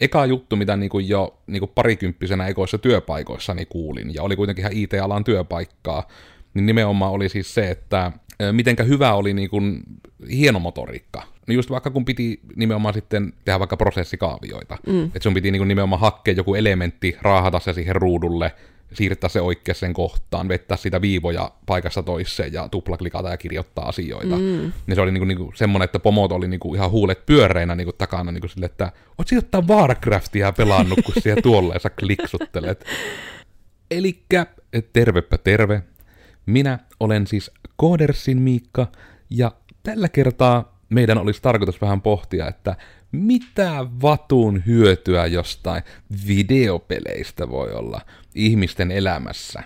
eka juttu, mitä niin kuin jo niin kuin parikymppisenä ekoissa työpaikoissani kuulin, ja oli kuitenkin ihan IT-alan työpaikkaa, niin nimenomaan oli siis se, että mitenkä hyvä oli niin kuin hieno motoriikka. No just vaikka kun piti nimenomaan sitten tehdä vaikka prosessikaavioita, mm. että sun piti niin kuin nimenomaan hakea joku elementti, raahata se siihen ruudulle, siirtää se oikeaan kohtaan, vettää sitä viivoja paikassa toiseen ja tuplaklikata ja kirjoittaa asioita. Mm. Niin se oli niinku, niinku semmoinen, että pomot oli niinku ihan huulet pyöreinä niinku takana niinku sille, että oot ottaa Warcraftia pelannut, kun siellä tuolla ja sä kliksuttelet. Elikkä tervepä terve. Minä olen siis Koodersin Miikka ja tällä kertaa meidän olisi tarkoitus vähän pohtia, että mitä vatun hyötyä jostain videopeleistä voi olla ihmisten elämässä.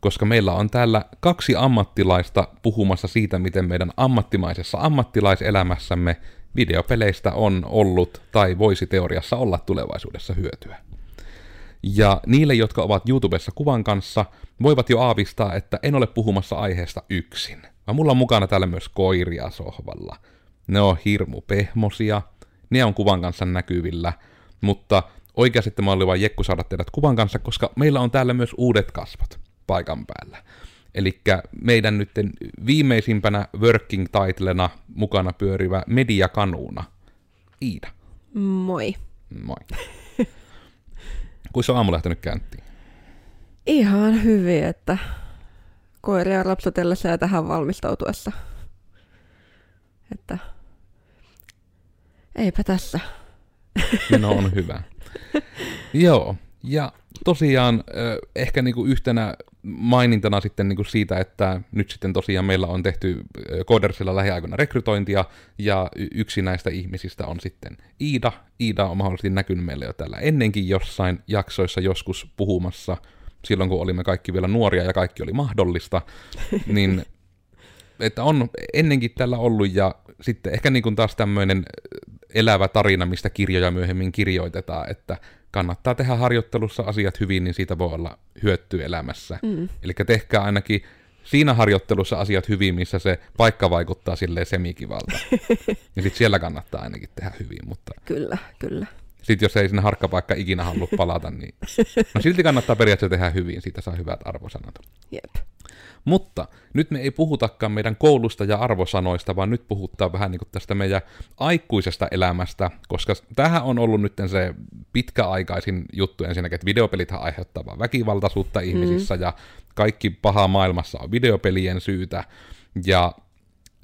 Koska meillä on täällä kaksi ammattilaista puhumassa siitä, miten meidän ammattimaisessa ammattilaiselämässämme videopeleistä on ollut tai voisi teoriassa olla tulevaisuudessa hyötyä. Ja niille, jotka ovat YouTubessa kuvan kanssa, voivat jo aavistaa, että en ole puhumassa aiheesta yksin. Vaan mulla on mukana täällä myös koiria sohvalla. Ne on hirmu pehmosia, ne on kuvan kanssa näkyvillä, mutta oikeasti tämä oli vain Jekku saada teidät kuvan kanssa, koska meillä on täällä myös uudet kasvot paikan päällä. Eli meidän nyt viimeisimpänä working titlena mukana pyörivä mediakanuuna, Iida. Moi. Moi. Kuinka on aamu lähtenyt käyntiin? Ihan hyvin, että koiria rapsutellessa ja tähän valmistautuessa. Että eipä tässä. No on hyvä. Joo, ja tosiaan ehkä niinku yhtenä mainintana sitten niinku siitä, että nyt sitten tosiaan meillä on tehty Codersilla lähiaikoina rekrytointia, ja yksi näistä ihmisistä on sitten Iida. Iida on mahdollisesti näkynyt meille jo täällä ennenkin jossain jaksoissa joskus puhumassa, silloin kun olimme kaikki vielä nuoria ja kaikki oli mahdollista, niin että on ennenkin tällä ollut, ja sitten ehkä niin kuin taas tämmöinen elävä tarina, mistä kirjoja myöhemmin kirjoitetaan, että kannattaa tehdä harjoittelussa asiat hyvin, niin siitä voi olla hyötyä elämässä. Mm. Eli tehkää ainakin siinä harjoittelussa asiat hyvin, missä se paikka vaikuttaa silleen semikivalta. ja sitten siellä kannattaa ainakin tehdä hyvin. Mutta... Kyllä, kyllä. Sitten jos ei sinne harkkapaikka ikinä halua palata, niin no silti kannattaa periaatteessa tehdä hyvin, siitä saa hyvät arvosanat. Jep. Mutta nyt me ei puhutakaan meidän koulusta ja arvosanoista, vaan nyt puhutaan vähän niin kuin tästä meidän aikuisesta elämästä, koska tähän on ollut nyt se pitkäaikaisin juttu ensinnäkin, että videopelit aiheuttaa vaan väkivaltaisuutta ihmisissä mm. ja kaikki paha maailmassa on videopelien syytä. Ja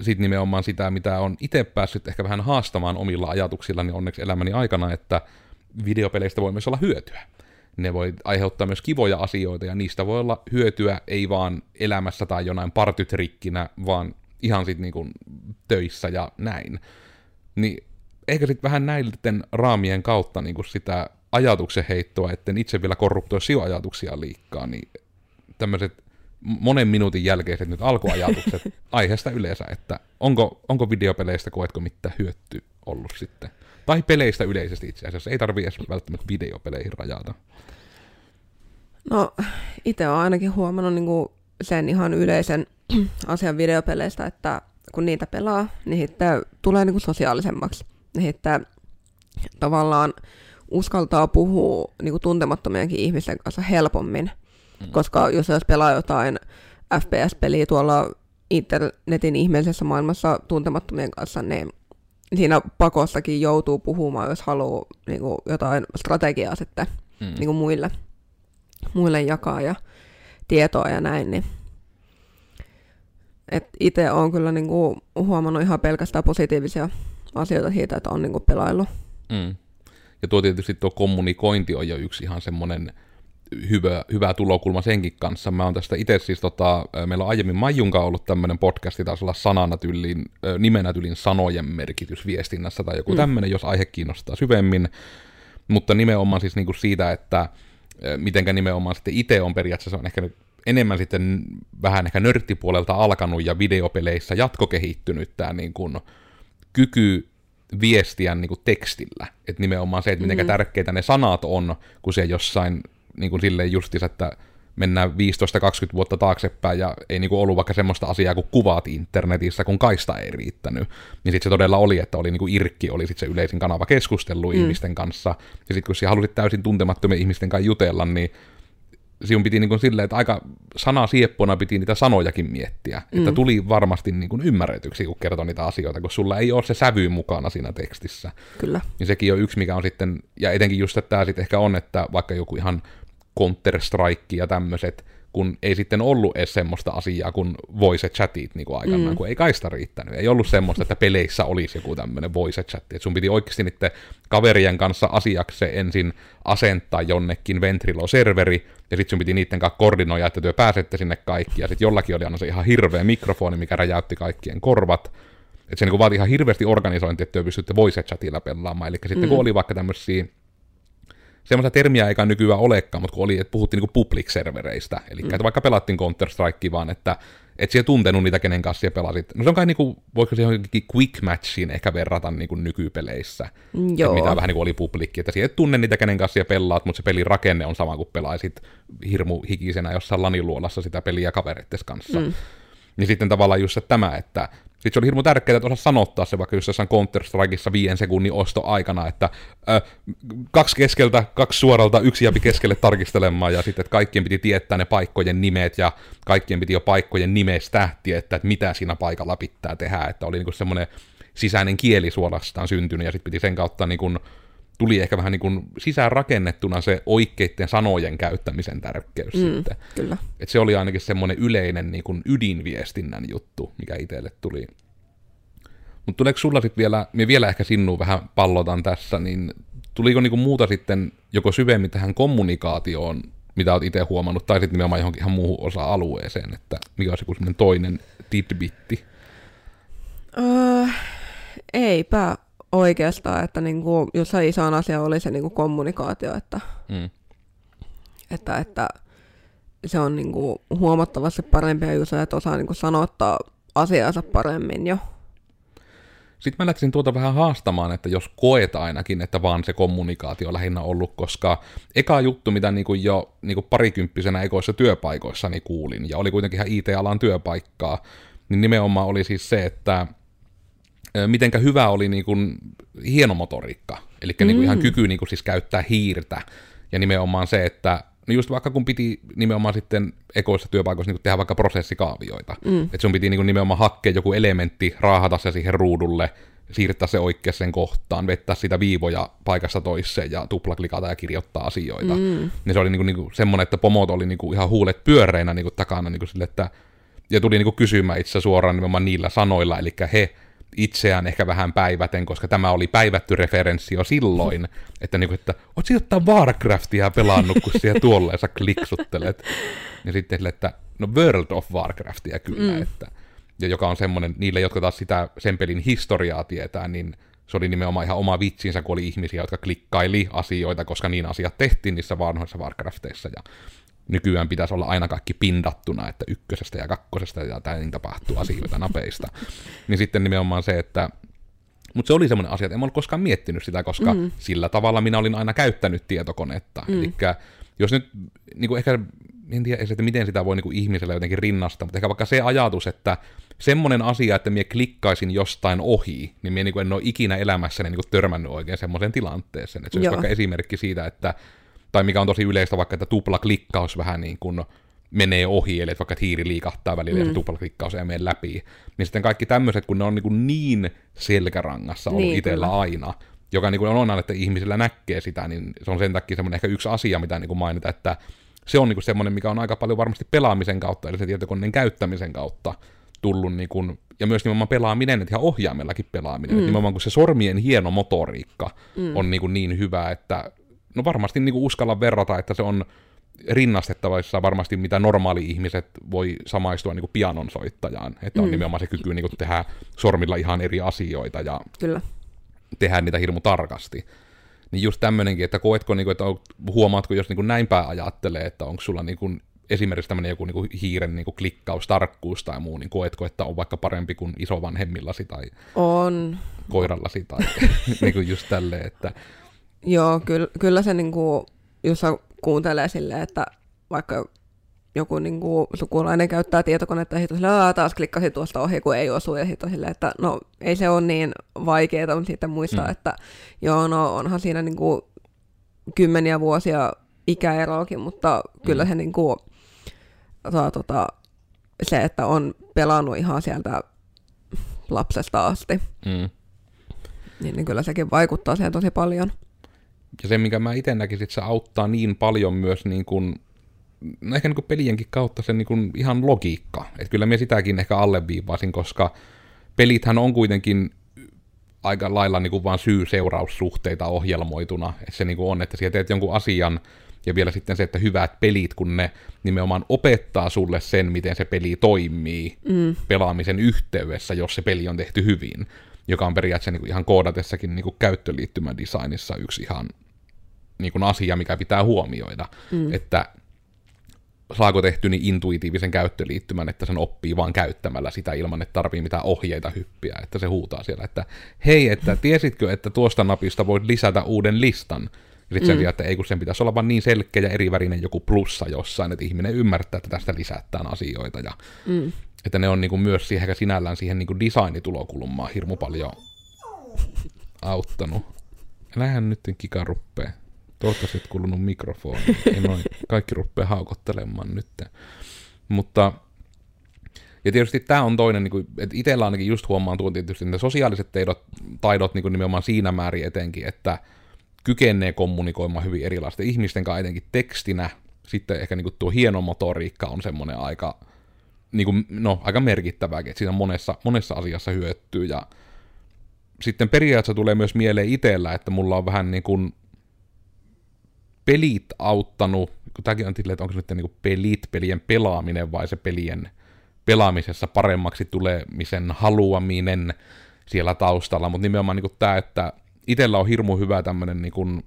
sitten nimenomaan sitä, mitä on itse päässyt ehkä vähän haastamaan omilla ajatuksillani onneksi elämäni aikana, että videopeleistä voi myös olla hyötyä ne voi aiheuttaa myös kivoja asioita, ja niistä voi olla hyötyä ei vaan elämässä tai jonain partytrikkinä, vaan ihan sitten niinku töissä ja näin. Niin ehkä sitten vähän näiden raamien kautta niinku sitä ajatuksen heittoa, etten itse vielä korruptoisi ajatuksia liikkaa, niin tämmöiset monen minuutin jälkeiset nyt alkuajatukset aiheesta yleensä, että onko, onko videopeleistä, koetko mitään hyötyä ollut sitten? Tai peleistä yleisesti itse asiassa, ei tarvitse edes välttämättä videopeleihin rajata. No, itse olen ainakin huomannut niin kuin sen ihan yleisen asian videopeleistä, että kun niitä pelaa, niin sitten tulee niin kuin sosiaalisemmaksi. Niin sitten tavallaan uskaltaa puhua niin kuin tuntemattomienkin ihmisten kanssa helpommin. Mm. Koska jos jos pelaa jotain FPS-peliä tuolla internetin ihmeellisessä maailmassa tuntemattomien kanssa, niin siinä pakossakin joutuu puhumaan, jos haluaa niin kuin jotain strategiaa sitten mm. niin kuin muille muille jakaa ja tietoa ja näin, niin itse olen kyllä niinku huomannut ihan pelkästään positiivisia asioita siitä, että on niinku pelaillut. Mm. Ja tuo tietysti tuo kommunikointi on jo yksi ihan semmoinen hyvä, hyvä tulokulma senkin kanssa. Mä oon tästä itse siis, tota, meillä on aiemmin Majunka ollut tämmöinen podcasti, taisi olla sanana tyllin, nimenä tyllin sanojen merkitys viestinnässä tai joku mm. tämmöinen, jos aihe kiinnostaa syvemmin. Mutta nimenomaan siis niinku siitä, että mitenkä nimenomaan sitten itse on periaatteessa on ehkä nyt enemmän sitten vähän ehkä nörttipuolelta alkanut ja videopeleissä jatkokehittynyt tämä niin kuin kyky viestiä niin kuin tekstillä. Että nimenomaan se, että miten mm-hmm. tärkeitä ne sanat on, kun se jossain niin kuin silleen justiinsa, että mennään 15-20 vuotta taaksepäin ja ei niinku ollut vaikka semmoista asiaa kuin kuvat internetissä, kun kaista ei riittänyt. Niin sitten se todella oli, että oli niinku Irkki, oli sit se yleisin kanava keskustelu mm. ihmisten kanssa. Ja sitten kun siellä halusit täysin tuntemattomien ihmisten kanssa jutella, niin sinun piti niin kuin silleen, että aika sana sieppona piti niitä sanojakin miettiä, mm. että tuli varmasti niin kuin ymmärretyksi, kun kertoo niitä asioita, kun sulla ei ole se sävy mukana siinä tekstissä. Kyllä. Niin sekin on yksi, mikä on sitten, ja etenkin just, että tämä sitten ehkä on, että vaikka joku ihan Counter-Strike ja tämmöiset, kun ei sitten ollut edes semmoista asiaa kuin voice chatit niin kuin aikanaan, mm. kun ei kaista riittänyt. Ei ollut semmoista, että peleissä olisi joku tämmöinen voice chatti. Et sun piti oikeasti niiden kaverien kanssa asiaksi ensin asentaa jonnekin Ventrilo-serveri, ja sitten sun piti niiden kanssa koordinoida, että työ pääsette sinne kaikki, ja sitten jollakin oli aina se ihan hirveä mikrofoni, mikä räjäytti kaikkien korvat. Että se niin vaati ihan hirveästi organisointia, että työ pystytte voice chatilla pelaamaan. Eli sitten mm. kun oli vaikka tämmöisiä semmoista termiä eikä nykyään olekaan, mutta kun oli, että puhuttiin niin public-servereistä, eli mm. että vaikka pelattiin Counter-Strikea vaan, että et siellä tuntenut niitä, kenen kanssa siellä pelasit. No se on kai niinku, voiko se johonkin quick matchiin ehkä verrata niinku nykypeleissä. Joo. Mitä vähän niinku oli publikki, että siellä et tunne niitä, kenen kanssa siellä pelaat, mutta se pelin rakenne on sama kuin pelaisit hirmu hikisenä jossain laniluolassa sitä peliä kavereittes kanssa. Mm. Niin sitten tavallaan just tämä, että sitten se oli hirmu tärkeää, että osaa sanottaa se vaikka just jossain Counter-Strikeissa viien sekunnin osto aikana, että ö, kaksi keskeltä, kaksi suoralta, yksi jäpi keskelle tarkistelemaan, ja sitten että kaikkien piti tietää ne paikkojen nimet, ja kaikkien piti jo paikkojen nimestä tietää, että mitä siinä paikalla pitää tehdä, että oli niinku semmoinen sisäinen kieli suorastaan syntynyt, ja sitten piti sen kautta niinku tuli ehkä vähän niin kuin sisäänrakennettuna se oikeiden sanojen käyttämisen tärkeys mm, sitten. Kyllä. Et se oli ainakin semmoinen yleinen niin kuin ydinviestinnän juttu, mikä itselle tuli. Mutta tuleeko sulla sitten vielä, me vielä ehkä sinun vähän pallotan tässä, niin tuliko niinku muuta sitten joko syvemmin tähän kommunikaatioon, mitä olet itse huomannut, tai sitten nimenomaan johonkin ihan muuhun osa-alueeseen, että mikä olisi joku toinen tidbitti? Öö, eipä oikeastaan, että niin kuin, jossain iso asia oli se niin kuin kommunikaatio, että, mm. että, että se on niin kuin huomattavasti parempi ja just, että osaa niin kuin sanottaa asiansa paremmin jo. Sitten mä lähtisin tuota vähän haastamaan, että jos koet ainakin, että vaan se kommunikaatio lähinnä ollut, koska eka juttu, mitä niin kuin jo niin kuin parikymppisenä ekoissa työpaikoissani kuulin, ja oli kuitenkin ihan IT-alan työpaikkaa, niin nimenomaan oli siis se, että mitenkä hyvä oli niin kuin hienomotoriikka, eli mm. niin kuin ihan kyky niin kuin siis käyttää hiirtä, ja nimenomaan se, että no just vaikka kun piti nimenomaan sitten ekoissa työpaikoissa niin tehdä vaikka prosessikaavioita, mm. että sun piti niin kuin nimenomaan hakea joku elementti, raahata se siihen ruudulle, siirtää se oikeaan kohtaan, vettää sitä viivoja paikassa toiseen ja tuplaklikata ja kirjoittaa asioita. Mm. Niin se oli niinku, niinku semmoinen, että pomot oli niinku ihan huulet pyöreinä niinku takana, niinku sille, että, ja tuli niinku kysymään itse suoraan nimenomaan niillä sanoilla, eli he itseään ehkä vähän päiväten, koska tämä oli päivätty referenssi jo silloin, että, niin kuin, että oot ottaa Warcraftia pelannut, kun siellä tuolleensa kliksuttelet. Ja sitten että no World of Warcraftia kyllä, mm. että, ja joka on semmoinen, niille, jotka taas sitä sen pelin historiaa tietää, niin se oli nimenomaan ihan oma vitsinsä, kun oli ihmisiä, jotka klikkaili asioita, koska niin asiat tehtiin niissä vanhoissa Warcrafteissa, ja nykyään pitäisi olla aina kaikki pindattuna, että ykkösestä ja kakkosesta ja täin tapahtuu asioita napeista. niin sitten nimenomaan se, että mutta se oli semmoinen asia, että en ole koskaan miettinyt sitä, koska mm. sillä tavalla minä olin aina käyttänyt tietokonetta. Mm. Eli jos nyt niin kuin ehkä, en tiedä että miten sitä voi niin kuin ihmisellä jotenkin rinnastaa, mutta ehkä vaikka se ajatus, että semmoinen asia, että minä klikkaisin jostain ohi, niin minä niin en ole ikinä elämässäni niin kuin törmännyt oikein semmoiseen tilanteeseen. Että se olisi vaikka esimerkki siitä, että tai mikä on tosi yleistä vaikka, että tupla-klikkaus vähän niin kuin menee ohi, eli että vaikka hiiri liikahtaa välillä mm. ja se tupla-klikkaus ei mene läpi. Niin sitten kaikki tämmöiset, kun ne on niin, kuin niin selkärangassa ollut niin, itsellä kyllä. aina, joka niin kuin on aina, että ihmisillä näkee sitä, niin se on sen takia semmoinen ehkä yksi asia, mitä niin kuin mainita, että se on niin kuin semmoinen, mikä on aika paljon varmasti pelaamisen kautta, eli se tietokoneen käyttämisen kautta tullut, niin kuin, ja myös nimenomaan pelaaminen, että ihan ohjaimellakin pelaaminen, mm. että nimenomaan kun se sormien hieno motoriikka mm. on niin, kuin niin hyvä, että no varmasti niin kuin uskalla verrata, että se on rinnastettavissa varmasti, mitä normaali ihmiset voi samaistua niin kuin pianon soittajaan. Että on mm. nimenomaan se kyky niin kuin tehdä sormilla ihan eri asioita ja Kyllä. tehdä niitä hirmu tarkasti. Niin just tämmöinenkin, että koetko, niin kuin, että huomaatko, jos niin kuin näinpä ajattelee, että onko sulla niin kuin esimerkiksi tämmöinen joku niin kuin hiiren niin kuin klikkaus, tarkkuus tai muu, niin koetko, että on vaikka parempi kuin isovanhemmillasi tai on. koirallasi tai niin kuin just tälleen, että Joo, kyllä, kyllä se niinku, jos kuuntelee silleen, että vaikka joku niin kuin, sukulainen käyttää tietokonetta ja sitten sillä, taas klikkasi tuosta ohi, kun ei osu. Ja sitten sillä, että no ei se ole niin vaikeaa, mutta sitten muistaa, mm. että joo, no onhan siinä niin kuin, kymmeniä vuosia ikäeroakin, mutta kyllä mm. se niin kuin, saa, tota, se, että on pelannut ihan sieltä lapsesta asti, mm. niin, niin kyllä sekin vaikuttaa siihen tosi paljon. Ja se, minkä mä itse näkisin, että se auttaa niin paljon myös niin kuin, no ehkä niin kuin pelienkin kautta se niin kuin ihan logiikka. Että kyllä mä sitäkin ehkä alleviivaisin, koska pelithän on kuitenkin aika lailla niin kuin vaan syy-seuraussuhteita ohjelmoituna. Että se niin kuin on, että siellä teet jonkun asian, ja vielä sitten se, että hyvät pelit, kun ne nimenomaan opettaa sulle sen, miten se peli toimii mm. pelaamisen yhteydessä, jos se peli on tehty hyvin, joka on periaatteessa niin kuin ihan koodatessakin niin kuin käyttöliittymän designissa yksi ihan niin kuin asia, mikä pitää huomioida, mm. että saako tehty niin intuitiivisen käyttöliittymän, että sen oppii vaan käyttämällä sitä ilman, että tarvii mitään ohjeita hyppiä, että se huutaa siellä, että hei, että tiesitkö, että tuosta napista voit lisätä uuden listan, ja sitten mm. sen että ei kun sen pitäisi olla vaan niin selkeä ja erivärinen joku plussa jossain, että ihminen ymmärtää, että tästä lisätään asioita. Ja, mm. Että ne on niin kuin myös siihen, sinällään siihen niin kuin designitulokulmaan hirmu paljon auttanut. Lähän nyt kika ruppee. Toivottavasti et kulunut mikrofoni. Ei noin, kaikki ruppee haukottelemaan nyt. Mutta ja tietysti tämä on toinen, niin kuin, että itsellä ainakin just huomaan tuon tietysti ne sosiaaliset taidot, taidot niin kuin nimenomaan siinä määrin etenkin, että kykenee kommunikoimaan hyvin erilaisten ihmisten kanssa, etenkin tekstinä. Sitten ehkä niin kuin tuo hieno motoriikka on semmoinen aika, niin kuin, no, aika merkittävääkin, että siinä monessa, monessa asiassa hyötyy. Ja sitten periaatteessa tulee myös mieleen itsellä, että mulla on vähän niin kuin pelit auttanut, kun tämäkin on silleen, että onko se nyt niin kuin pelit, pelien pelaaminen vai se pelien pelaamisessa paremmaksi tulemisen haluaminen siellä taustalla, mutta nimenomaan niin kuin tämä, että itsellä on hirmu hyvä tämmöinen, niin kuin,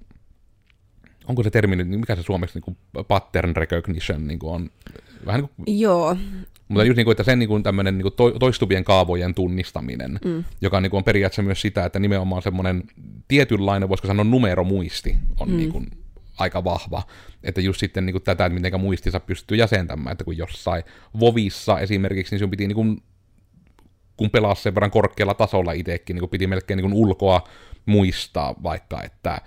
onko se termi nyt, mikä se suomeksi niin kuin pattern recognition niin kuin on? Vähän niin kuin, Joo. Mutta just niin kuin, että sen niin kuin tämmöinen niin kuin toistuvien kaavojen tunnistaminen, mm. joka niin kuin on periaatteessa myös sitä, että nimenomaan semmoinen tietynlainen, voisiko sanoa numeromuisti on mm. niin kuin aika vahva. Että just sitten niin kuin tätä, että miten muistinsa pystyy jäsentämään, että kun jossain Vovissa esimerkiksi, niin sun piti niin kuin kun pelasi sen verran korkealla tasolla itsekin, niin piti melkein niin ulkoa muistaa vaikka, että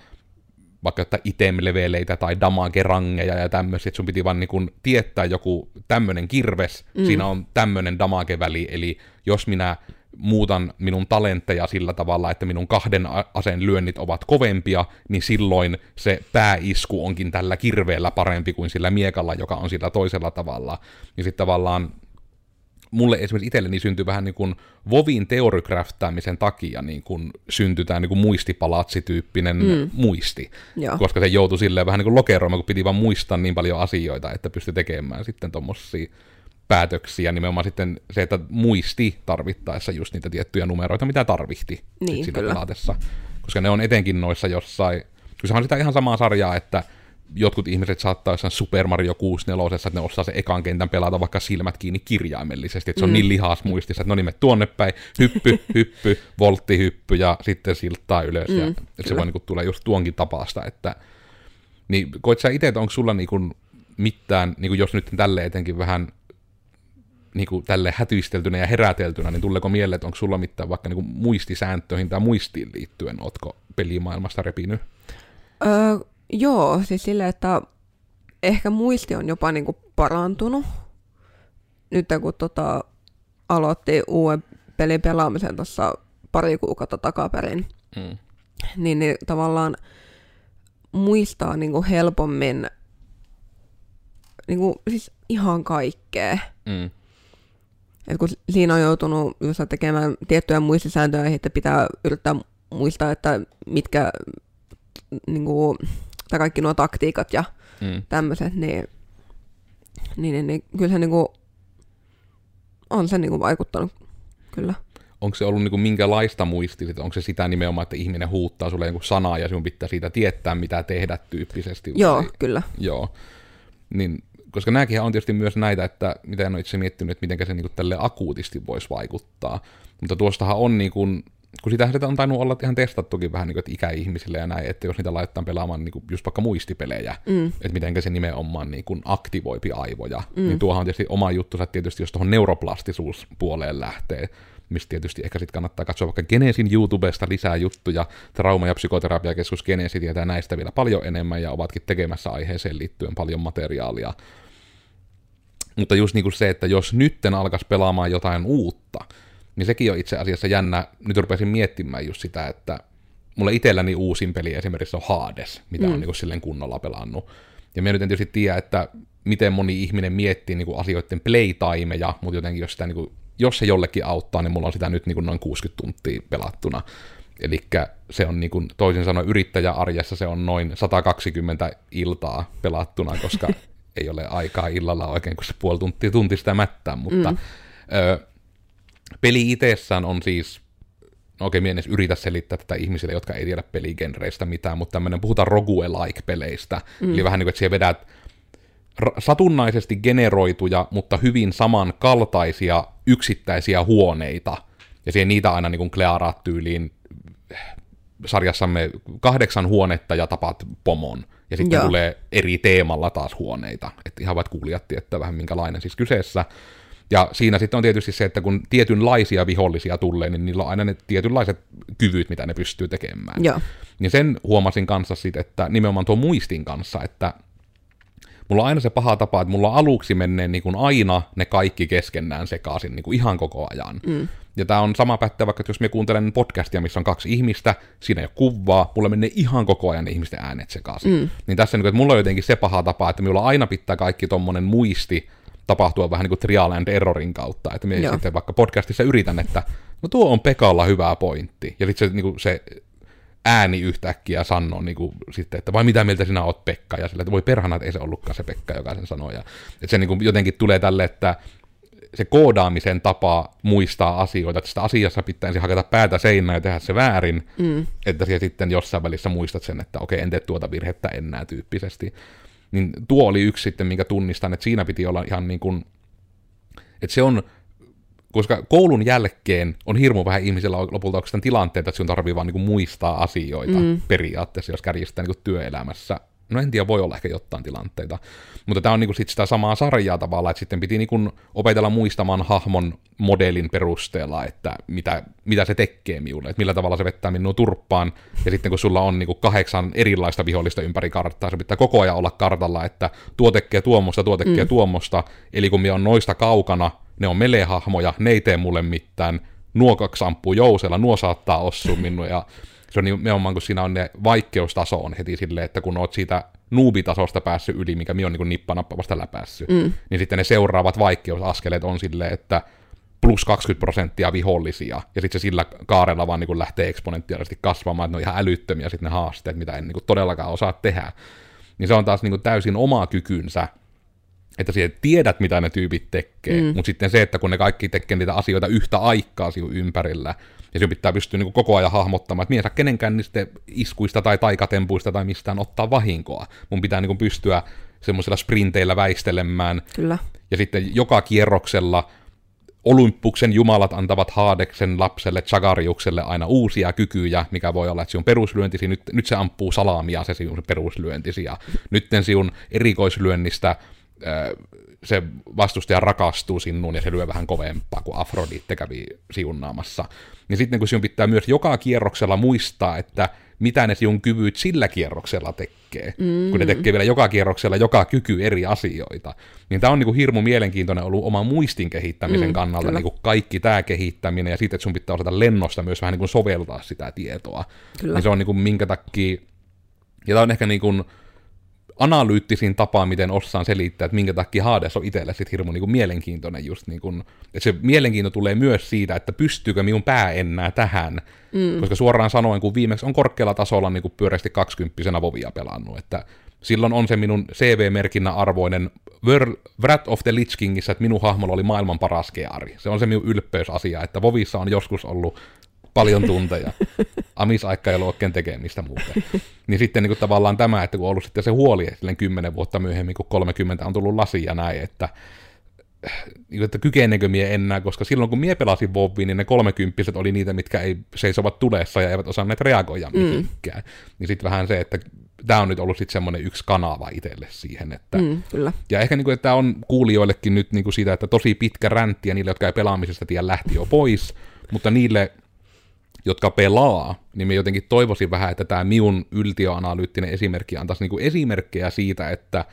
vaikka että item-leveleitä tai damage-rangeja ja tämmöisiä, että sun piti vaan niin tietää joku tämmöinen kirves, mm. siinä on tämmöinen damage-väli, eli jos minä muutan minun talentteja sillä tavalla, että minun kahden aseen lyönnit ovat kovempia, niin silloin se pääisku onkin tällä kirveellä parempi kuin sillä miekalla, joka on sillä toisella tavalla. Niin sitten tavallaan mulle esimerkiksi itselleni syntyi vähän niin kuin Vovin teorikraftaamisen takia niin kuin syntyi tämä niin kuin muistipalatsityyppinen mm. muisti, Joo. koska se joutui silleen vähän niin kuin lokeroimaan, kun piti vaan muistaa niin paljon asioita, että pystyi tekemään sitten tuommoisia päätöksiä, nimenomaan sitten se, että muisti tarvittaessa just niitä tiettyjä numeroita, mitä tarvihti niin, sitä pelatessa. Koska ne on etenkin noissa jossain, kun se on sitä ihan samaa sarjaa, että jotkut ihmiset saattaa jossain Super Mario 64, että ne osaa se ekan kentän pelata vaikka silmät kiinni kirjaimellisesti, että se on mm. niin lihas muistissa, että no niin, me tuonne päin, hyppy, hyppy, voltti, hyppy ja sitten siltaa ylös. Mm, ja, että se voi niin tulla just tuonkin tapasta, että niin koit sä itse, että onko sulla niin kuin mitään, niin kuin jos nyt tälle etenkin vähän niin kuin tälle hätyisteltynä ja heräteltynä, niin tuleeko mieleen, että onko sulla mitään vaikka niin kuin muistisääntöihin tai muistiin liittyen, ootko pelimaailmasta repinyt? Öö, Joo, siis silleen, että ehkä muisti on jopa niinku parantunut. Nyt kun tota, aloitti uuden pelin pelaamisen tuossa pari kuukautta takaperin, mm. niin, niin tavallaan muistaa niinku helpommin niinku, siis ihan kaikkea. Mm. Et kun siinä on joutunut just tekemään tiettyjä muistisääntöjä, että pitää yrittää muistaa, että mitkä niinku, tai kaikki nuo taktiikat ja mm. tämmöiset, niin, niin, niin, niin kyllä se niinku, on se niinku vaikuttanut, kyllä. Onko se ollut niinku minkälaista muisti, onko se sitä nimenomaan, että ihminen huuttaa sulle joku sanaa ja sinun pitää siitä tietää, mitä tehdä tyyppisesti? Joo, kyllä. Joo. Niin, koska nämäkin on tietysti myös näitä, että mitä en ole itse miettinyt, että miten se niinku tälle akuutisti voisi vaikuttaa. Mutta tuostahan on niinku kun sitä on tainnut olla ihan testattukin vähän niin kuin, että ikäihmisille ja näin, että jos niitä laittaa pelaamaan niin kuin just vaikka muistipelejä, mm. että miten se nimenomaan niin kuin aktivoipi aivoja, mm. niin tuohan on tietysti oma juttunsa tietysti, jos tuohon neuroplastisuuspuoleen lähtee, mistä tietysti ehkä sitten kannattaa katsoa vaikka Genesin YouTubesta lisää juttuja. Trauma- ja psykoterapiakeskus Genesi tietää näistä vielä paljon enemmän ja ovatkin tekemässä aiheeseen liittyen paljon materiaalia. Mutta just niin kuin se, että jos nytten alkaisi pelaamaan jotain uutta, niin sekin on itse asiassa jännä. Nyt rupesin miettimään just sitä, että mulla itselläni uusin peli esimerkiksi on Hades, mitä mm. on niin silleen kunnolla pelannut. Ja mä nyt en tietysti tiedä, että miten moni ihminen miettii niin kuin asioiden playtimeja, mutta jotenkin jos, sitä, niin kuin, jos se jollekin auttaa, niin mulla on sitä nyt niin kuin noin 60 tuntia pelattuna. Eli se on niin kuin, toisin sanoen yrittäjäarjessa se on noin 120 iltaa pelattuna, koska ei ole aikaa illalla oikein, kun se puoli tuntia tunti sitä mättää, mutta mm. ö, peli itsessään on siis, no okei, okay, edes yritä selittää tätä ihmisille, jotka ei tiedä peligenreistä mitään, mutta tämmöinen, puhutaan roguelike-peleistä, mm. eli vähän niin kuin, että siellä vedät satunnaisesti generoituja, mutta hyvin samankaltaisia yksittäisiä huoneita, ja siihen niitä aina niin kuin klearaat tyyliin sarjassamme kahdeksan huonetta ja tapat pomon. Ja sitten Joo. tulee eri teemalla taas huoneita. Että ihan vaikka kuulijat tietää vähän minkälainen siis kyseessä. Ja siinä sitten on tietysti se, että kun tietynlaisia vihollisia tulee, niin niillä on aina ne tietynlaiset kyvyt, mitä ne pystyy tekemään. Joo. Niin sen huomasin kanssa sitten, että nimenomaan tuo muistin kanssa, että mulla on aina se paha tapa, että mulla aluksi menee niin kuin aina ne kaikki keskenään sekaisin niin kuin ihan koko ajan. Mm. Ja tämä on sama pätevä, vaikka jos me kuuntelen podcastia, missä on kaksi ihmistä, siinä ei ole kuvaa, mulla menee ihan koko ajan ihmisten äänet sekaisin. Mm. Niin tässä, niin että mulla on jotenkin se paha tapa, että minulla aina pitää kaikki tommonen muisti tapahtua vähän niin kuin trial and errorin kautta. Että me sitten vaikka podcastissa yritän, että no tuo on Pekalla hyvä pointti. Ja sitten se, niin kuin se ääni yhtäkkiä sanoo niin kuin, sitten, että vai mitä mieltä sinä oot Pekka, ja sille, että voi perhana, että ei se ollutkaan se Pekka, joka sen sanoi. Ja, että se niin kuin, jotenkin tulee tälle, että se koodaamisen tapa muistaa asioita, että sitä asiassa pitää ensin hakata päätä seinään ja tehdä se väärin, mm. että siellä sitten jossain välissä muistat sen, että okei, en tee tuota virhettä enää tyyppisesti. Niin tuo oli yksi sitten, minkä tunnistan, että siinä piti olla ihan niin kuin, että se on, koska koulun jälkeen on hirmu vähän ihmisillä lopulta oikeastaan tilanteita, että sinun tarvii vaan niin kuin muistaa asioita mm. periaatteessa, jos kärjistää niin työelämässä No en tiedä, voi olla ehkä jotain tilanteita. Mutta tämä on niinku sit sitä samaa sarjaa tavallaan, että sitten piti niinku opetella muistamaan hahmon modelin perusteella, että mitä, mitä se tekee minulle, että millä tavalla se vettää minua turppaan. Ja sitten kun sulla on niinku kahdeksan erilaista vihollista ympäri karttaa, se pitää koko ajan olla kartalla, että tuo tekee tuommoista, tuo tekee mm. tuommoista. Eli kun minä on noista kaukana, ne on melehahmoja, ne ei tee mulle mitään, nuo kaksi ampuu jousella, nuo saattaa osua minua ja se on nimenomaan, kun siinä on ne vaikeustaso on heti silleen, että kun oot siitä nuubitasosta päässyt yli, mikä mi on niin nippanappa vasta läpässyt, mm. niin sitten ne seuraavat vaikeusaskeleet on silleen, että plus 20 prosenttia vihollisia, ja sitten se sillä kaarella vaan niin lähtee eksponentiaalisesti kasvamaan, että ne on ihan älyttömiä sitten ne haasteet, mitä en niin todellakaan osaa tehdä. Niin se on taas niin täysin oma kykynsä, että siellä tiedät, mitä ne tyypit tekee, mm. mutta sitten se, että kun ne kaikki tekee niitä asioita yhtä aikaa sinun ympärillä, ja sinun pitää pystyä niin koko ajan hahmottamaan, että minä saa kenenkään niistä iskuista tai taikatempuista tai mistään ottaa vahinkoa. Mun pitää niin pystyä semmoisilla sprinteillä väistelemään. Kyllä. Ja sitten joka kierroksella Olympuksen jumalat antavat Haadeksen lapselle Chagariukselle aina uusia kykyjä, mikä voi olla, että sinun peruslyöntisi, nyt, nyt se ampuu salaamia se sinun peruslyöntisi, ja nyt sinun erikoislyönnistä se vastustaja rakastuu sinuun ja se lyö vähän kovempaa, kuin Afrodite kävi siunnaamassa. Ja sitten kun sinun pitää myös joka kierroksella muistaa, että mitä ne sinun kyvyt sillä kierroksella tekee, mm. kun ne tekee vielä joka kierroksella joka kyky eri asioita. Niin tämä on niin kuin hirmu mielenkiintoinen ollut oman muistin kehittämisen mm, kannalta, niin kuin kaikki tämä kehittäminen, ja sitten, että sun pitää osata lennosta myös vähän niin kuin soveltaa sitä tietoa. Kyllä. Niin se on niin kuin minkä takia, ja tämä on ehkä niin kuin, analyyttisin tapa, miten osaan selittää, että minkä takia Hades on itselle sitten hirmu niin kuin mielenkiintoinen just niin kuin, että se mielenkiinto tulee myös siitä, että pystyykö minun pää enää tähän, mm. koska suoraan sanoen, kun viimeksi on korkealla tasolla niin kuin pyöreästi 20 vovia pelannut, että silloin on se minun CV-merkinnän arvoinen Wrath of the Lich Kingissä, että minun hahmolla oli maailman paras keari. Se on se minun ylpeysasia, että Vovissa on joskus ollut paljon tunteja. Amisaikka ei ollut oikein tekemistä muuta. Niin sitten niin kuin tavallaan tämä, että kun on ollut sitten se huoli silleen kymmenen vuotta myöhemmin, kun 30 on tullut lasi ja näin, että niin että kykeneekö mie enää, koska silloin kun mie pelasin Vovviin, niin ne kolmekymppiset oli niitä, mitkä ei seisovat tulessa ja eivät osanneet reagoida mihinkään. Mm. Niin sitten vähän se, että tämä on nyt ollut sitten semmoinen yksi kanava itselle siihen. Että, Mm, kyllä. ja ehkä niin kuin, että tämä on kuulijoillekin nyt niin kuin siitä, että tosi pitkä räntti ja niille, jotka ei pelaamisesta tiedä, lähti jo pois, mutta niille, jotka pelaa, niin me jotenkin toivoisin vähän, että tämä Miun yltiöanalyyttinen esimerkki antaisi niin kuin esimerkkejä siitä, että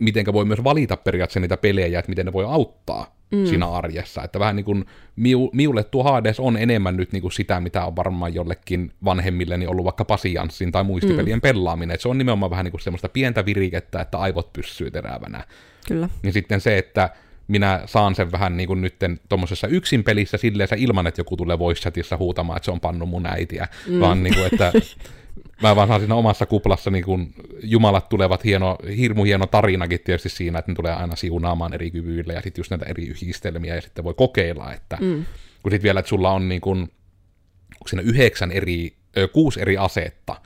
mitenkä voi myös valita periaatteessa niitä pelejä, että miten ne voi auttaa mm. siinä arjessa. Että vähän niin kuin Miu, Miulle tuo Hades on enemmän nyt niin kuin sitä, mitä on varmaan jollekin vanhemmilleni ollut vaikka pasianssin tai muistipelien mm. pelaaminen. Että se on nimenomaan vähän niin kuin semmoista pientä virikettä, että aivot pyssyy terävänä. Kyllä. Niin sitten se, että minä saan sen vähän niin kuin nytten tuommoisessa yksin pelissä silleen ilman, että joku tulee voice chatissa huutamaan, että se on pannu mun äitiä, mm. vaan niin kuin, että mä vaan saan siinä omassa kuplassa niin kuin jumalat tulevat hieno, hirmu hieno tarinakin tietysti siinä, että ne tulee aina siunaamaan eri kyvyillä ja sitten just näitä eri yhdistelmiä ja sitten voi kokeilla, että mm. kun sitten vielä, että sulla on niin onko siinä yhdeksän eri, ö, kuusi eri asetta,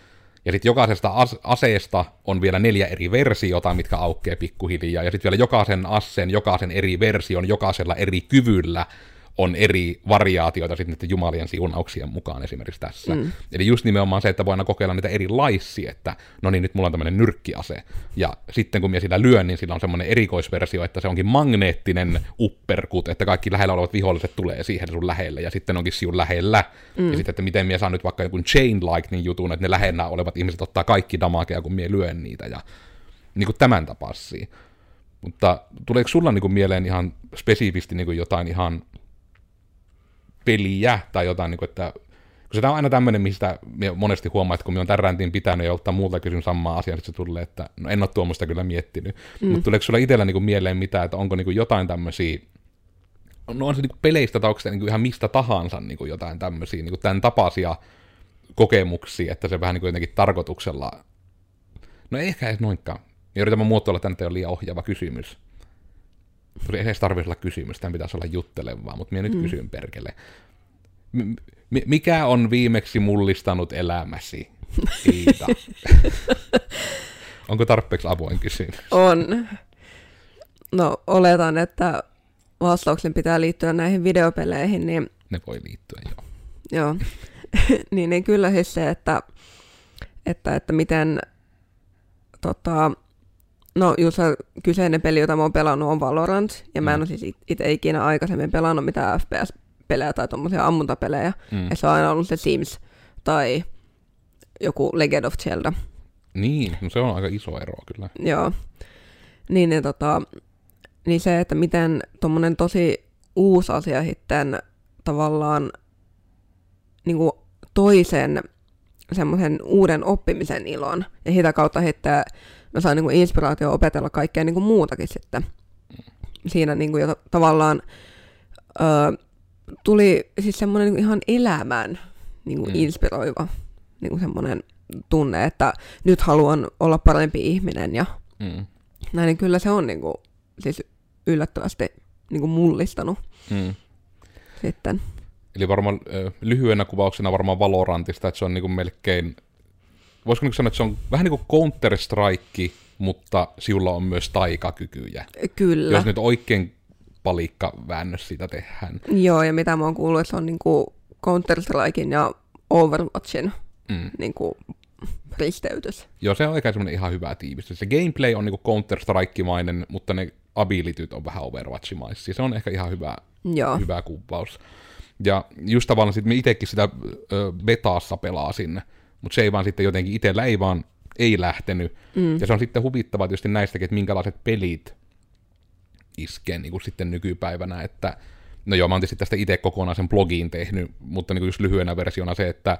ja sitten jokaisesta as- aseesta on vielä neljä eri versiota, mitkä aukeaa pikkuhiljaa. Ja sitten vielä jokaisen asseen, jokaisen eri version, jokaisella eri kyvyllä on eri variaatioita sitten niiden jumalien siunauksien mukaan esimerkiksi tässä. Mm. Eli just nimenomaan se, että voidaan kokeilla niitä erilaisia, että no niin, nyt mulla on tämmöinen nyrkkiase. Ja sitten kun minä sillä lyön, niin sillä on semmoinen erikoisversio, että se onkin magneettinen upperkut, että kaikki lähellä olevat viholliset tulee siihen sun lähelle, ja sitten onkin siun lähellä. Mm. Ja sitten, että miten minä saan nyt vaikka joku chain lightning jutun, että ne lähellä olevat ihmiset ottaa kaikki damakea, kun minä lyön niitä, ja niin kuin tämän tapaisia. Mutta tuleeko sulla niin kuin mieleen ihan spesifisti niin kuin jotain ihan peliä tai jotain, niin kuin, että kun se on aina tämmöinen, mistä monesti huomaa, että kun me on tämän räntin pitänyt ja ottaa muulta kysyn samaa asiaa, niin se tulee, että no en ole tuommoista kyllä miettinyt. Mm. Mutta tuleeko sulla itsellä niin kuin mieleen mitään, että onko niin kuin jotain tämmöisiä, no on se niin kuin peleistä tai onko se niin kuin ihan mistä tahansa niin kuin jotain tämmöisiä, niin kuin tämän tapaisia kokemuksia, että se vähän niin kuin jotenkin tarkoituksella, no ei ehkä edes noinkaan. Ja yritän muotoilla, että tämä on liian ohjaava kysymys. Tuli edes tarvitsisi olla kysymys, tämän pitäisi olla juttelevaa, mutta minä nyt mm. kysyn perkele. M- mikä on viimeksi mullistanut elämäsi, Iita? Onko tarpeeksi avoin kysymys? On. No, oletan, että vastauksen pitää liittyä näihin videopeleihin, niin... Ne voi liittyä, joo. Joo. niin, niin kyllä siis se, että, että, että miten tota, No just kyseinen peli, jota mä oon pelannut, on Valorant, ja mä en mm. ole siis itse ikinä aikaisemmin pelannut mitään FPS-pelejä tai tommosia ammuntapelejä, mm. ja se on aina ollut se Sims tai joku Legend of Zelda. Niin, no se on aika iso ero kyllä. Joo. Niin, niin, tota, niin se, että miten tuommoinen tosi uusi asia sitten tavallaan niin kuin toisen semmoisen uuden oppimisen ilon, ja sitä kautta sitten mä sain niin kuin inspiraatio opetella kaikkea niin kuin muutakin sitten. Siinä niin kuin jo tavallaan ö, tuli siis semmoinen niin ihan elämään niin kuin mm. inspiroiva niin kuin semmoinen tunne, että nyt haluan olla parempi ihminen ja mm. näin, niin kyllä se on niin kuin, siis yllättävästi niin kuin mullistanut mm. sitten. Eli varmaan lyhyenä kuvauksena varmaan Valorantista, että se on niin kuin melkein voisiko nyt sanoa, että se on vähän niin kuin Counter-Strike, mutta sinulla on myös taikakykyjä. Kyllä. Jos nyt oikein palikka väännös siitä tehdään. Joo, ja mitä mä oon kuullut, että se on niin kuin Counter-Strikein ja Overwatchin mm. niin kuin risteytys. Joo, se on oikein semmoinen ihan hyvä tiivistys. Se gameplay on niin kuin Counter-Strike-mainen, mutta ne abilityt on vähän Overwatch-maisia. Se on ehkä ihan hyvä, Joo. hyvä kuvaus. Ja just tavallaan sitten me itsekin sitä ö, betaassa pelasin, mutta se ei vaan sitten jotenkin itsellä ei vaan ei lähtenyt. Mm. Ja se on sitten huvittavaa tietysti näistäkin, että minkälaiset pelit iskee niin kuin sitten nykypäivänä, että no joo, mä oon tietysti tästä itse kokonaan sen blogiin tehnyt, mutta niin kuin just lyhyenä versiona se, että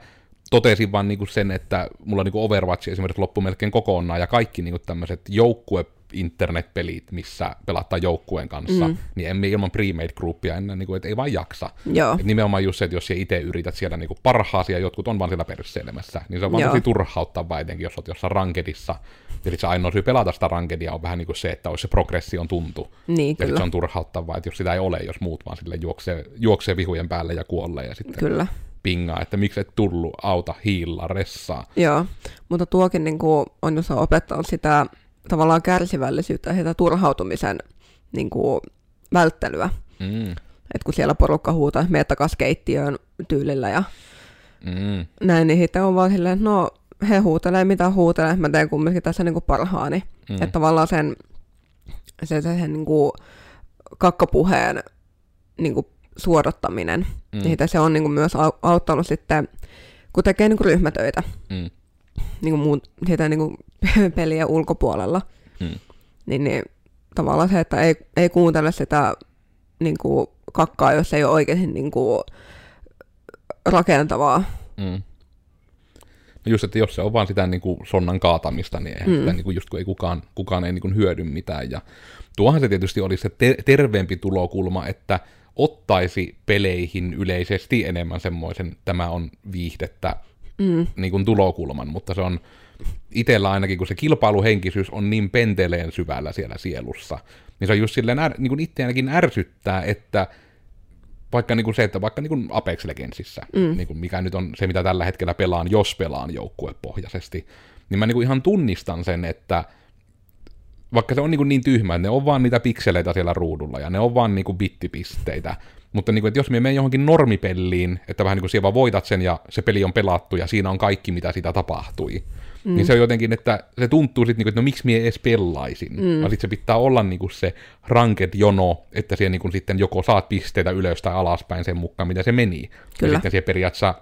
totesin vaan niin kuin sen, että mulla niin kuin Overwatch esimerkiksi loppu melkein kokonaan, ja kaikki niin kuin tämmöiset joukkue internetpelit, missä pelataan joukkueen kanssa, mm. niin emme ilman pre-made groupia ennen, niin kuin, että ei vaan jaksa. Joo. Et nimenomaan just se, että jos sä itse yrität siellä niin parhaasi ja jotkut on vaan siellä persseilemässä, niin se on vaan tosi turhauttavaa etenkin, jos olet jossain rankedissa. Sitten se ainoa syy pelata sitä rankedia on vähän niin kuin se, että olisi se progression tuntu. Niin, ja se on turhauttavaa, että jos sitä ei ole, jos muut vaan sille juoksee, juoksee vihujen päälle ja kuolee ja sitten kyllä. pingaa, että miksi et tullut auta hiilla ressaa. Joo, mutta tuokin niin kuin on jos opettanut sitä tavallaan kärsivällisyyttä ja sitä turhautumisen niin kuin, välttelyä. Mm. Et kun siellä porukka huutaa, että mene takas keittiöön tyylillä ja Mm. näin, niin sitten on vaan silleen, että no he huutelee mitä huutelee, mä teen kumminkin tässä niinku parhaani. Mm. Että tavallaan sen, se, se, sen niinku kakkapuheen niinku suodattaminen, Mm. niin se on niinku myös au- auttanut sitten, kun tekee niinku ryhmätöitä Mm. Niinku muun, siitä niinku pelien ulkopuolella, Mm. niin, niin tavallaan se, että ei, ei kuuntele sitä niinku kakkaa, jos ei ole oikeasti niinku rakentavaa. Mm. No just, että jos se on vaan sitä niin kuin sonnan kaatamista, niin eihän mm. Sitä niin kuin just kun ei kukaan, kukaan ei niin kuin hyödy mitään. Ja tuohan se tietysti olisi se te- terveempi tulokulma, että ottaisi peleihin yleisesti enemmän semmoisen, tämä on viihdettä, Mm. niin kuin tulokulman, mutta se on itsellä ainakin, kun se kilpailuhenkisyys on niin penteleen syvällä siellä sielussa, niin se on just silleen, niin kuin itseäänkin ärsyttää, että vaikka niin kuin se, että vaikka niin kuin Apex Legendsissä, mm. niin kuin mikä nyt on se, mitä tällä hetkellä pelaan, jos pelaan joukkuepohjaisesti, niin mä niin kuin ihan tunnistan sen, että vaikka se on niin, kuin niin tyhmä, että ne on vaan niitä pikseleitä siellä ruudulla, ja ne on vaan niin kuin bittipisteitä, mutta niin kuin, että jos me menen johonkin normipelliin, että vähän niin kuin siellä vaan voitat sen ja se peli on pelattu ja siinä on kaikki, mitä siitä tapahtui, mm. niin se on jotenkin, että se tuntuu sitten, niin kuin, että no miksi mie edes pelaisin, mm. vaan sitten se pitää olla niin kuin se ranked jono, että siellä niin kuin sitten joko saat pisteitä ylös tai alaspäin sen mukaan, mitä se meni. Kyllä. Ja sitten siellä periaatteessa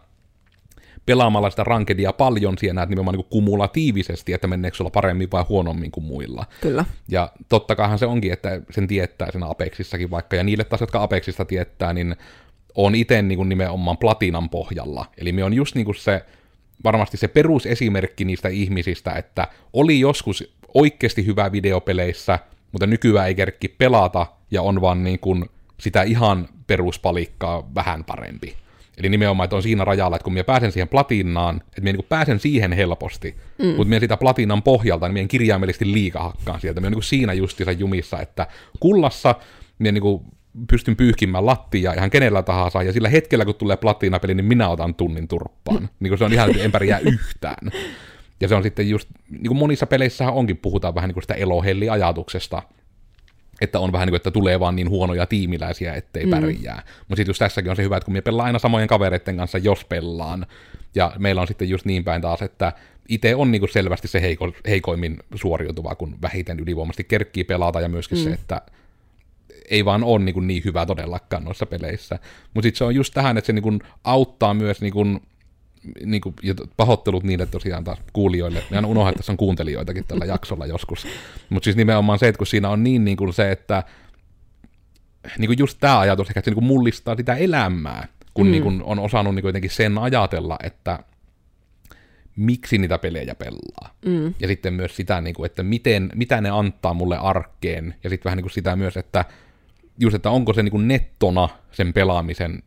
pelaamalla sitä rankedia paljon, siellä näet nimenomaan niin kumulatiivisesti, että menneekö sulla paremmin vai huonommin kuin muilla. Kyllä. Ja totta kaihan se onkin, että sen tietää sen Apexissakin vaikka, ja niille taas, jotka Apexista tietää, niin on itse niin nimenomaan platinan pohjalla. Eli me on just niin kuin se, varmasti se perusesimerkki niistä ihmisistä, että oli joskus oikeasti hyvä videopeleissä, mutta nykyään ei kerkki pelata, ja on vaan niin kuin sitä ihan peruspalikkaa vähän parempi. Eli nimenomaan, että on siinä rajalla, että kun minä pääsen siihen platinaan, että minä niin pääsen siihen helposti, mm. mutta minä sitä platinan pohjalta, niin minä kirjaimellisesti liikahakkaan sieltä. Minä olen niin siinä justiinsa jumissa, että kullassa minä niin pystyn pyyhkimään lattia ihan kenellä tahansa, ja sillä hetkellä, kun tulee platinapeli, niin minä otan tunnin turppaan. Niin kuin se on ihan, en pärjää yhtään. Ja se on sitten just, niin kuin monissa peleissä onkin, puhutaan vähän niin kuin sitä elohelli-ajatuksesta, että on vähän niin kuin, että tulee vaan niin huonoja tiimiläisiä, ettei mm. pärjää. Mutta sitten just tässäkin on se hyvä, että kun me pelaa aina samojen kavereiden kanssa, jos pellaan, ja meillä on sitten just niin päin taas, että itse on niin kuin selvästi se heiko, heikoimmin suoriutuva, kun vähiten ylivoimasti kerkkii pelata, ja myöskin mm. se, että ei vaan ole niin, niin hyvä todellakaan noissa peleissä. Mutta sitten se on just tähän, että se niin kuin auttaa myös niin kuin, niin kuin, ja pahoittelut niille tosiaan taas kuulijoille. Me unohdan, että tässä on kuuntelijoitakin tällä jaksolla joskus. Mutta siis nimenomaan se, että kun siinä on niin, niin kuin se, että niin kuin just tämä ajatus, että se niin kuin mullistaa sitä elämää, kun mm. niin kuin on osannut niin kuin jotenkin sen ajatella, että miksi niitä pelejä pelaa. Mm. Ja sitten myös sitä, niin kuin, että miten, mitä ne antaa mulle arkeen, ja sitten vähän niin kuin sitä myös, että just, että onko se niin kuin nettona sen pelaamisen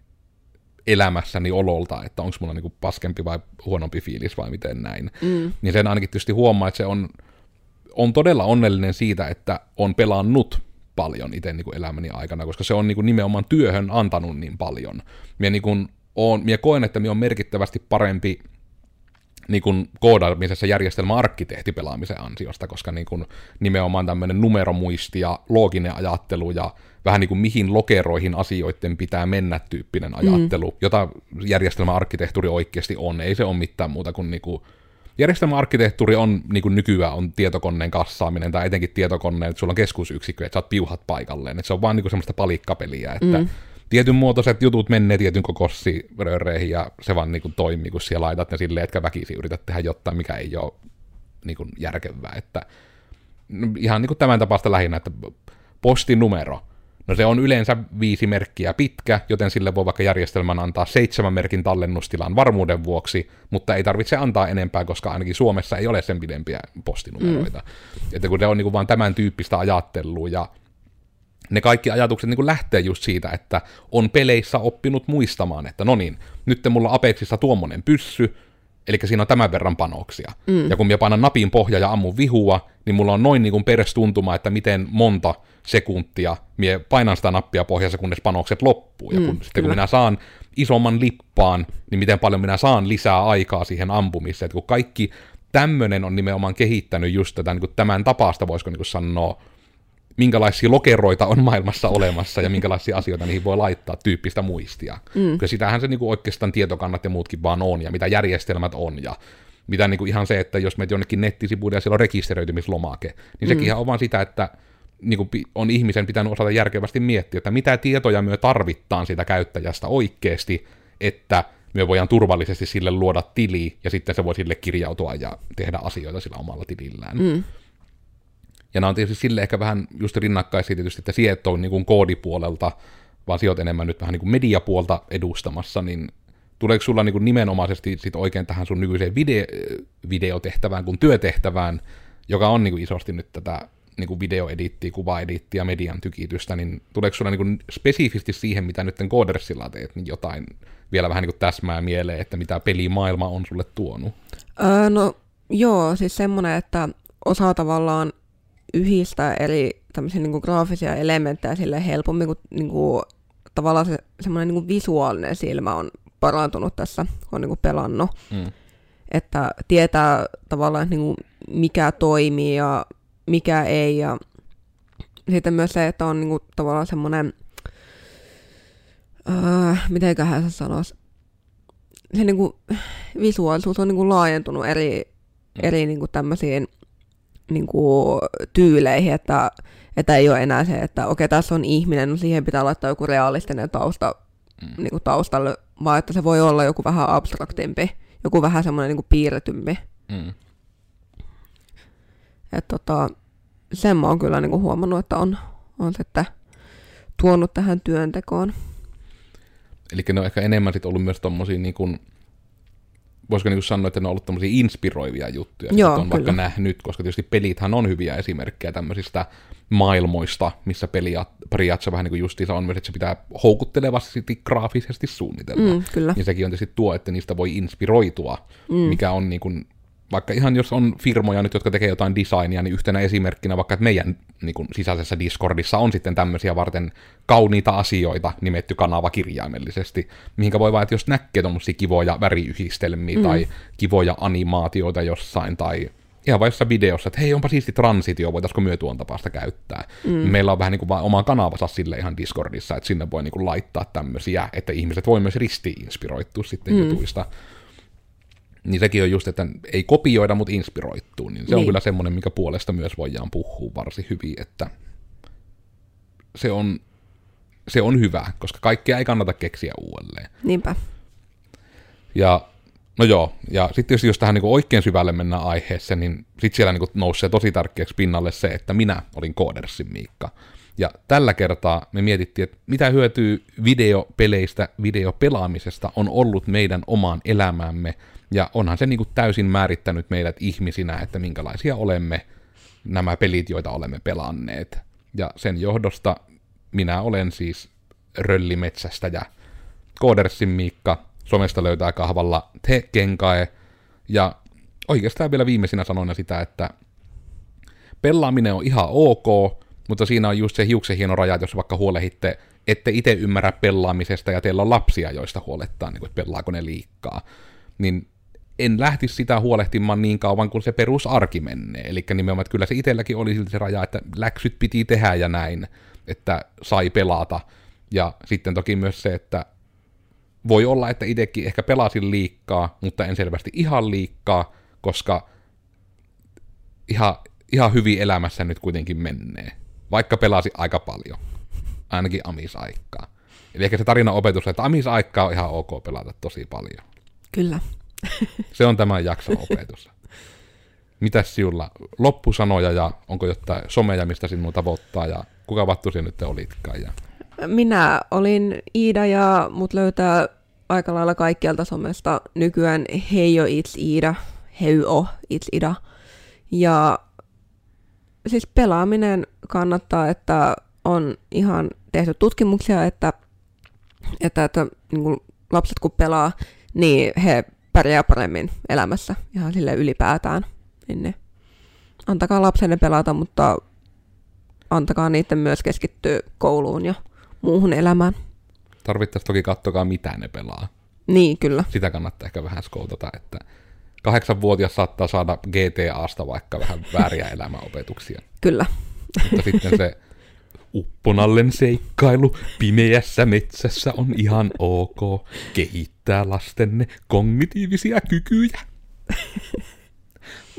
elämässäni ololta, että onko mulla niinku paskempi vai huonompi fiilis vai miten näin. Mm. Niin sen ainakin tietysti huomaa, että se on, on todella onnellinen siitä, että on pelannut paljon itse niinku elämäni aikana, koska se on niinku nimenomaan työhön antanut niin paljon. Mie, niinku on, mie koen, että mie on merkittävästi parempi niin kuin koodaamisessa järjestelmäarkkitehti pelaamisen ansiosta, koska niin kuin nimenomaan tämmöinen numeromuisti ja looginen ajattelu ja vähän niin kuin mihin lokeroihin asioiden pitää mennä tyyppinen ajattelu, mm. jota järjestelmäarkkitehtuuri oikeasti on. Ei se ole mitään muuta kuin, niin kuin järjestelmäarkkitehtuuri on niin kuin nykyään on tietokoneen kassaaminen tai etenkin tietokoneen, että sulla on keskusyksikkö, että saat piuhat paikalleen. Että se on vaan niin kuin semmoista palikkapeliä, että mm tietyn muotoiset jutut menee tietyn kokossi rööreihin ja se vaan niin kuin toimii, kun siellä laitat ne silleen, etkä väkisin yrität tehdä jotain, mikä ei ole niin kuin järkevää. Että, no, ihan niin kuin tämän tapasta lähinnä, että postinumero, no se on yleensä viisi merkkiä pitkä, joten sille voi vaikka järjestelmän antaa seitsemän merkin tallennustilan varmuuden vuoksi, mutta ei tarvitse antaa enempää, koska ainakin Suomessa ei ole sen pidempiä postinumeroita. Mm. Että kun se on niin kuin vaan tämän tyyppistä ajattelua ja ne kaikki ajatukset niin kuin lähtee just siitä, että on peleissä oppinut muistamaan, että no niin, nyt mulla Apexissa tuommoinen pyssy, eli siinä on tämän verran panoksia. Mm. Ja kun mä painan napin pohja ja ammun vihua, niin mulla on noin niin kuin perestuntuma, että miten monta sekuntia mie painan sitä nappia pohjassa, kunnes panokset loppuu. Ja kun, mm, sitten kun minä saan isomman lippaan, niin miten paljon minä saan lisää aikaa siihen ampumiseen. Että kun kaikki tämmöinen on nimenomaan kehittänyt just tätä niin kuin tämän tapasta, voisiko niin kuin sanoa, minkälaisia lokeroita on maailmassa olemassa ja minkälaisia asioita niihin voi laittaa, tyyppistä muistia. Mm. Kyllä sitähän se niinku oikeastaan tietokannat ja muutkin vaan on, ja mitä järjestelmät on, ja mitä niinku ihan se, että jos menet jonnekin nettisivuille ja siellä on rekisteröitymislomake, niin mm. sekin on vaan sitä, että niinku on ihmisen pitänyt osata järkevästi miettiä, että mitä tietoja me tarvittaan siitä käyttäjästä oikeasti, että me voidaan turvallisesti sille luoda tili, ja sitten se voi sille kirjautua ja tehdä asioita sillä omalla tilillään. Mm. Ja nämä on tietysti sille ehkä vähän just rinnakkaisia tietysti, että sieltä on niin koodipuolelta, vaan sijoit enemmän nyt vähän niin kuin mediapuolta edustamassa, niin tuleeko sulla niin kuin nimenomaisesti sit oikein tähän sun nykyiseen video, videotehtävään kuin työtehtävään, joka on niin kuin isosti nyt tätä niin kuin videoedittiä, kuvaedittiä, median tykitystä, niin tuleeko sulla niin kuin spesifisti siihen, mitä nyt Codersilla teet, niin jotain vielä vähän niin kuin täsmää mieleen, että mitä pelimaailma on sulle tuonut? Öö, no joo, siis semmoinen, että osaa tavallaan yhdistää eri tämmöisiä niin kuin graafisia elementtejä sille helpommin, kun niin kuin, tavallaan se semmoinen niin kuin visuaalinen silmä on parantunut tässä, kun on niin kuin pelannut. Mm. Että tietää tavallaan, että niin kuin, mikä toimii ja mikä ei. Ja sitten myös se, että on niin kuin, tavallaan semmoinen, öö, mitenköhän se sanoisi, se niin kuin, visuaalisuus on niin kuin, laajentunut eri, mm. eri niin kuin, tämmöisiin niin kuin, tyyleihin, että, että ei ole enää se, että okei, tässä on ihminen, no siihen pitää laittaa joku realistinen tausta mm. niin kuin taustalle, vaan että se voi olla joku vähän abstraktimpi, joku vähän semmoinen niin kuin piirretympi. Mm. Että tota, sen mä oon kyllä niin kuin huomannut, että on, on sitten tuonut tähän työntekoon. Eli ne on ehkä enemmän sit ollut myös tommosia niin kuin voisiko niin sanoa, että ne on ollut tämmöisiä inspiroivia juttuja, Joo, on kyllä. vaikka nähnyt, koska tietysti pelithän on hyviä esimerkkejä tämmöisistä maailmoista, missä peliä periaatteessa vähän niin kuin justiinsa on myös, että se pitää houkuttelevasti graafisesti suunnitella. Mm, kyllä. Ja sekin on tietysti tuo, että niistä voi inspiroitua, mm. mikä on niin kuin vaikka ihan jos on firmoja nyt, jotka tekee jotain designia, niin yhtenä esimerkkinä vaikka, että meidän niin kuin sisäisessä Discordissa on sitten tämmöisiä varten kauniita asioita nimetty kanava kirjaimellisesti, mihinkä voi vaan, että jos näkee tuommoisia kivoja väriyhdistelmiä mm. tai kivoja animaatioita jossain tai ihan vain jossain videossa, että hei, onpa siisti transitio, voitaisiko myö tuon tapaista käyttää. Mm. Meillä on vähän niin kuin vaan oma kanavansa sille ihan Discordissa, että sinne voi niin kuin laittaa tämmöisiä, että ihmiset voi myös risti-inspiroittua sitten mm. jutuista niin sekin on just, että ei kopioida, mutta inspiroittuu, niin se niin. on kyllä semmoinen, mikä puolesta myös voidaan puhua varsin hyvin, että se on, se on hyvä, koska kaikkea ei kannata keksiä uudelleen. Niinpä. Ja no joo, ja sitten jos tähän niin oikein syvälle mennään aiheeseen, niin sitten siellä niin nousee tosi tärkeäksi pinnalle se, että minä olin Koodersin Miikka. Ja tällä kertaa me mietittiin, että mitä hyötyä videopeleistä, videopelaamisesta on ollut meidän omaan elämäämme, ja onhan se niin kuin täysin määrittänyt meidät ihmisinä, että minkälaisia olemme nämä pelit, joita olemme pelanneet. Ja sen johdosta minä olen siis Röllimetsästä ja Koodersin Miikka, somesta löytää kahvalla Te Kenkae, ja oikeastaan vielä viimeisinä sanoina sitä, että pelaaminen on ihan ok, mutta siinä on just se hiuksen hieno raja, jos vaikka huolehitte, ette itse ymmärrä pelaamisesta ja teillä on lapsia, joista huolettaa, niin kuin, että pelaako ne liikkaa. Niin en lähtisi sitä huolehtimaan niin kauan kuin se perusarki menee. Eli nimenomaan, että kyllä se itselläkin oli silti se raja, että läksyt piti tehdä ja näin, että sai pelata. Ja sitten toki myös se, että voi olla, että itsekin ehkä pelasin liikkaa, mutta en selvästi ihan liikkaa, koska ihan, ihan hyvin elämässä nyt kuitenkin menee. Vaikka pelasi aika paljon. Ainakin amisaikaa. Eli ehkä se tarina opetus, että amisaikaa on ihan ok pelata tosi paljon. Kyllä. Se on tämän jakson opetus. Mitäs sinulla? Loppusanoja ja onko jotain someja, mistä sinua tavoittaa ja kuka vattu sinä nyt olitkaan? Ja... Minä olin Iida ja mut löytää aika lailla kaikkialta somesta nykyään Heijo It's Iida, Heyo It's Ida. Ja siis pelaaminen kannattaa, että on ihan tehty tutkimuksia, että, että, että niin kuin lapset kun pelaa, niin he pärjää paremmin elämässä ihan sille ylipäätään. Niin ne. Antakaa lapsenne pelata, mutta antakaa niiden myös keskittyä kouluun ja muuhun elämään. Tarvittaisiin toki katsokaa, mitä ne pelaa. Niin, kyllä. Sitä kannattaa ehkä vähän skoutata, että kahdeksanvuotias saattaa saada GTAsta vaikka vähän vääriä elämäopetuksia. Kyllä. Mutta sitten se upponallen seikkailu pimeässä metsässä on ihan ok. Kehittää lastenne kognitiivisia kykyjä.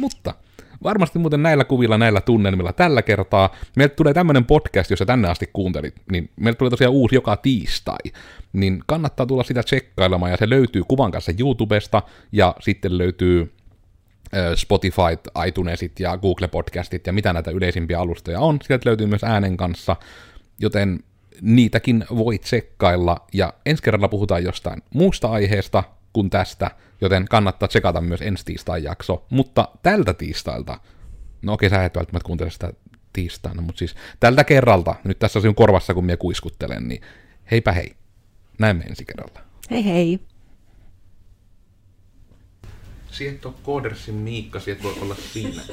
Mutta varmasti muuten näillä kuvilla, näillä tunnelmilla tällä kertaa. Meiltä tulee tämmöinen podcast, jos sä tänne asti kuuntelit, niin meiltä tulee tosiaan uusi joka tiistai. Niin kannattaa tulla sitä tsekkailemaan, ja se löytyy kuvan kanssa YouTubesta, ja sitten löytyy Spotify, iTunesit ja Google Podcastit ja mitä näitä yleisimpiä alustoja on. Sieltä löytyy myös äänen kanssa, joten niitäkin voi tsekkailla. Ja ensi kerralla puhutaan jostain muusta aiheesta kuin tästä, joten kannattaa tsekata myös ensi tiistain jakso. Mutta tältä tiistailta, no okei sä et välttämättä kuuntele sitä tiistaina, mutta siis tältä kerralta, nyt tässä on korvassa kun minä kuiskuttelen, niin heipä hei. Näemme ensi kerralla. Hei hei. Sieltä on Koodersin Miikka, sieltä voi olla siinä.